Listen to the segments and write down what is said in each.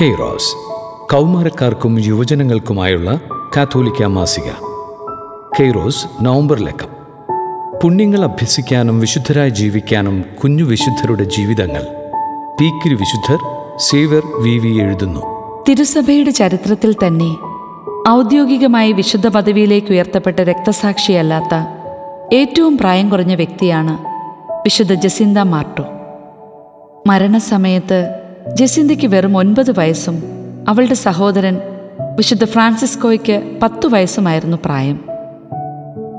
ഖെയ്റോസ് കൗമാരക്കാർക്കും യുവജനങ്ങൾക്കുമായുള്ള കാത്തോലിക്ക മാസിക. ഖെയ്റോസ് നവംബർ ലക്കം. പുണ്യങ്ങൾ അഭ്യസിക്കാനും വിശുദ്ധരായി ജീവിക്കാനും കുഞ്ഞു വിശുദ്ധരുടെ ജീവിതങ്ങൾ. പീക്കിരി വിശുദ്ധർ സേവർ വി വി എഴുതുന്നു. തിരുസഭയുടെ ചരിത്രത്തിൽ തന്നെ ഔദ്യോഗികമായി വിശുദ്ധ പദവിയിലേക്ക് ഉയർത്തപ്പെട്ട രക്തസാക്ഷിയല്ലാത്ത ഏറ്റവും പ്രായം കുറഞ്ഞ വ്യക്തിയാണ് വിശുദ്ധ ജസിന്ത മാർട്ടോ. മരണസമയത്ത് ജസിന്തയ്ക്ക് വെറും ഒൻപത് വയസ്സും അവളുടെ സഹോദരൻ വിശുദ്ധ ഫ്രാൻസിസ്കോയ്ക്ക് പത്തു വയസ്സുമായിരുന്നു പ്രായം.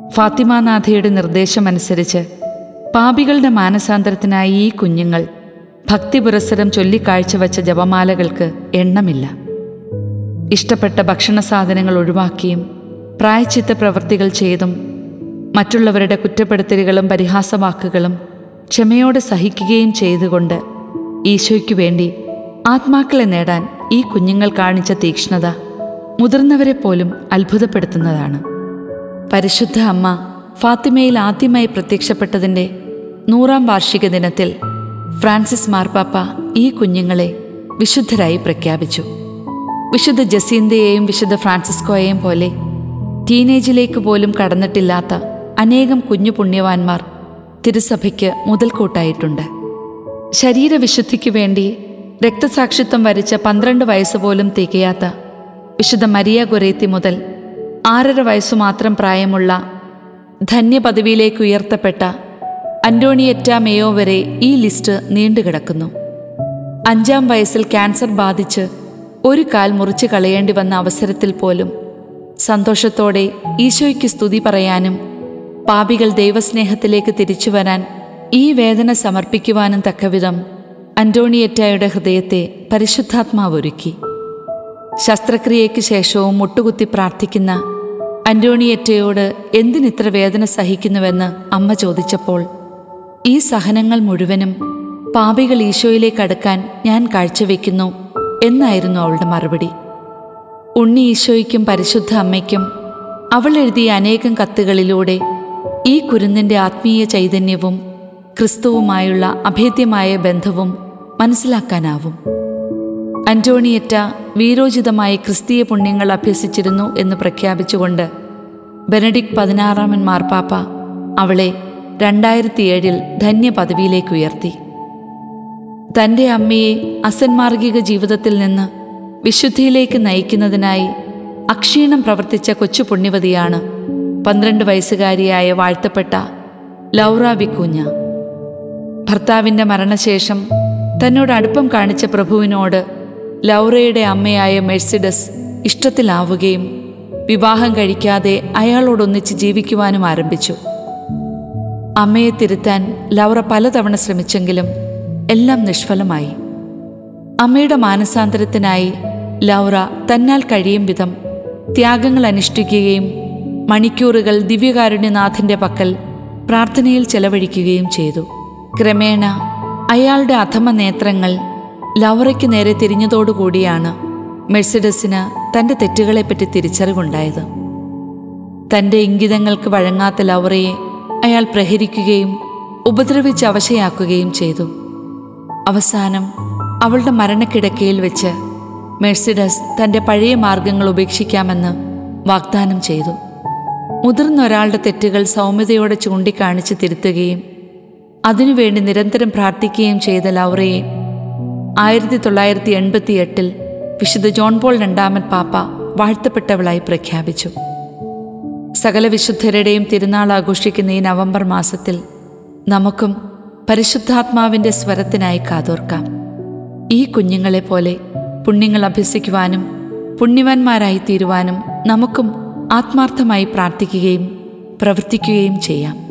ഫാത്തിമാനാഥയുടെ നിർദ്ദേശമനുസരിച്ച് പാപികളുടെ മാനസാന്തരത്തിനായി ഈ കുഞ്ഞുങ്ങൾ ഭക്തി ഭക്തിപുരസരം ചൊല്ലിക്കാഴ്ചവെച്ച ജപമാലകൾക്ക് എണ്ണമില്ല. ഇഷ്ടപ്പെട്ട ഭക്ഷണ സാധനങ്ങൾ ഒഴിവാക്കിയും പ്രായച്ചിത്ത പ്രവൃത്തികൾ ചെയ്തും മറ്റുള്ളവരുടെ കുറ്റപ്പെടുത്തലുകളും പരിഹാസവാക്കുകളും ക്ഷമയോടെ സഹിക്കുകയും ചെയ്തുകൊണ്ട് ഈശോയ്ക്കു വേണ്ടി ആത്മാക്കളെ നേടാൻ ഈ കുഞ്ഞുങ്ങൾ കാണിച്ച തീക്ഷ്ണത മുതിർന്നവരെ പോലും അത്ഭുതപ്പെടുത്തുന്നതാണ്. പരിശുദ്ധ അമ്മ ഫാത്തിമയിൽ ആദ്യമായി പ്രത്യക്ഷപ്പെട്ടതിന്റെ നൂറാം വാർഷിക ദിനത്തിൽ ഫ്രാൻസിസ് മാർപ്പാപ്പ ഈ കുഞ്ഞുങ്ങളെ വിശുദ്ധരായി പ്രഖ്യാപിച്ചു. വിശുദ്ധ ജസീന്തയെയും വിശുദ്ധ ഫ്രാൻസിസ്കോയെയും പോലെ ടീനേജിലേക്ക് പോലും കടന്നിട്ടില്ലാത്ത അനേകം കുഞ്ഞു പുണ്യവാന്മാർ തിരുസഭയ്ക്ക് മുതൽക്കൂട്ടായിട്ടുണ്ട്. ശരീരവിശുദ്ധിക്കു വേണ്ടി രക്തസാക്ഷിത്വം വരിച്ച പന്ത്രണ്ട് വയസ്സ് പോലും തികയാത്ത വിശുദ്ധ മരിയ ഗുരേത്തി മുതൽ ആറര വയസ്സു മാത്രം പ്രായമുള്ള ധന്യപദവിയിലേക്ക് ഉയർത്തപ്പെട്ട അന്റോണിയറ്റ മേയോ വരെ ഈ ലിസ്റ്റ് നീണ്ടുകിടക്കുന്നു. അഞ്ചാം വയസ്സിൽ ക്യാൻസർ ബാധിച്ച് ഒരു കാൽ മുറിച്ച് കളയേണ്ടി വന്ന അവസരത്തിൽ പോലും സന്തോഷത്തോടെ ഈശോയ്ക്ക് സ്തുതി പറയാനും പാപികൾ ദൈവസ്നേഹത്തിലേക്ക് തിരിച്ചു വരാൻ ഈ വേദന സമർപ്പിക്കുവാനും തക്കവിധം അന്റോണിയറ്റയുടെ ഹൃദയത്തെ പരിശുദ്ധാത്മാവൊരുക്കി. ശസ്ത്രക്രിയയ്ക്ക് ശേഷവും മുട്ടുകുത്തി പ്രാർത്ഥിക്കുന്ന അന്റോണിയറ്റയോട് എന്തിനിത്ര വേദന സഹിക്കുന്നുവെന്ന് അമ്മ ചോദിച്ചപ്പോൾ ഈ സഹനങ്ങൾ മുഴുവനും പാപികൾ ഈശോയിലേക്ക് അടുക്കാൻ ഞാൻ കാഴ്ചവെക്കുന്നു എന്നായിരുന്നു അവളുടെ മറുപടി. ഉണ്ണി ഈശോയ്ക്കും പരിശുദ്ധ അമ്മയ്ക്കും അവൾ എഴുതിയ അനേകം കത്തുകളിലൂടെ ഈ കുരുന്നിന്റെ ആത്മീയ ചൈതന്യവും ക്രിസ്തുവുമായുള്ള അഭേദ്യമായ ബന്ധവും മനസ്സിലാക്കാനാവും. അന്റോണിയറ്റ വീരോചിതമായി ക്രിസ്തീയ പുണ്യങ്ങൾ അഭ്യസിച്ചിരുന്നു എന്ന് പ്രഖ്യാപിച്ചുകൊണ്ട് ബെനഡിക് പതിനാറാമൻ മാർപ്പാപ്പ അവളെ രണ്ടായിരത്തി ഏഴിൽ ധന്യ പദവിയിലേക്ക് ഉയർത്തി തന്റെ അമ്മയെ അസന്മാർഗിക ജീവിതത്തിൽ നിന്ന് വിശുദ്ധിയിലേക്ക് നയിക്കുന്നതിനായി അക്ഷീണം പ്രവർത്തിച്ച കൊച്ചു പുണ്യവതിയാണ് പന്ത്രണ്ട് വയസ്സുകാരിയായ വാഴ്ത്തപ്പെട്ട ലൗറ വിക്കൂഞ്ഞ. ഭർത്താവിന്റെ മരണശേഷം തന്നോട് അടുപ്പം കാണിച്ച പ്രഭുവിനോട് ലൗറയുടെ അമ്മയായ മെഴ്സിഡസ് ഇഷ്ടത്തിലാവുകയും വിവാഹം കഴിക്കാതെ അയാളോടൊന്നിച്ച് ജീവിക്കുവാനും ആരംഭിച്ചു. അമ്മയെ തിരുത്താൻ ലൗറ പലതവണ ശ്രമിച്ചെങ്കിലും എല്ലാം നിഷ്ഫലമായി. അമ്മയുടെ മാനസാന്തരത്തിനായി ലൗറ തന്നാൽ കഴിയും വിധം ത്യാഗങ്ങൾ അനുഷ്ഠിക്കുകയും മണിക്കൂറുകൾ ദിവ്യകാരുണ്യനാഥന്റെ പക്കൽ പ്രാർത്ഥനയിൽ ചെലവഴിക്കുകയും ചെയ്തു. ക്രമേണ അയാളുടെ അധമ നേത്രങ്ങൾ ലൗറയ്ക്ക് നേരെ തിരിഞ്ഞതോടുകൂടിയാണ് മെഴ്സിഡസിന് തന്റെ തെറ്റുകളെപ്പറ്റി തിരിച്ചറിവുണ്ടായത്. തന്റെ ഇംഗിതങ്ങൾക്ക് വഴങ്ങാത്ത ലൗറയെ അയാൾ പ്രഹരിക്കുകയും ഉപദ്രവിച്ച് അവശയാക്കുകയും ചെയ്തു. അവസാനം അവളുടെ മരണക്കിടക്കയിൽ വെച്ച് മെഴ്സിഡസ് തന്റെ പഴയ മാർഗങ്ങൾ ഉപേക്ഷിക്കാമെന്ന് വാഗ്ദാനം ചെയ്തു. മുതിർന്ന ഒരാളുടെ തെറ്റുകൾ സൗമ്യതയോടെ ചൂണ്ടിക്കാണിച്ച് തിരുത്തുകയും അതിനുവേണ്ടി നിരന്തരം പ്രാർത്ഥിക്കുകയും ചെയ്ത ലൗറയെ ആയിരത്തി തൊള്ളായിരത്തി എൺപത്തി എട്ടിൽ വിശുദ്ധ ജോൺ പോൾ രണ്ടാമൻ പാപ്പ വാഴ്ത്തപ്പെട്ടവളായി പ്രഖ്യാപിച്ചു. സകല വിശുദ്ധരുടെയും തിരുനാൾ ആഘോഷിക്കുന്ന ഈ നവംബർ മാസത്തിൽ നമുക്കും പരിശുദ്ധാത്മാവിന്റെ സ്വരത്തിനായി കാതോർക്കാം. ഈ കുഞ്ഞുങ്ങളെ പോലെ പുണ്യങ്ങൾ അഭ്യസിക്കുവാനും പുണ്യവാന്മാരായി തീരുവാനും നമുക്കും ആത്മാർത്ഥമായി പ്രാർത്ഥിക്കുകയും പ്രവർത്തിക്കുകയും ചെയ്യാം.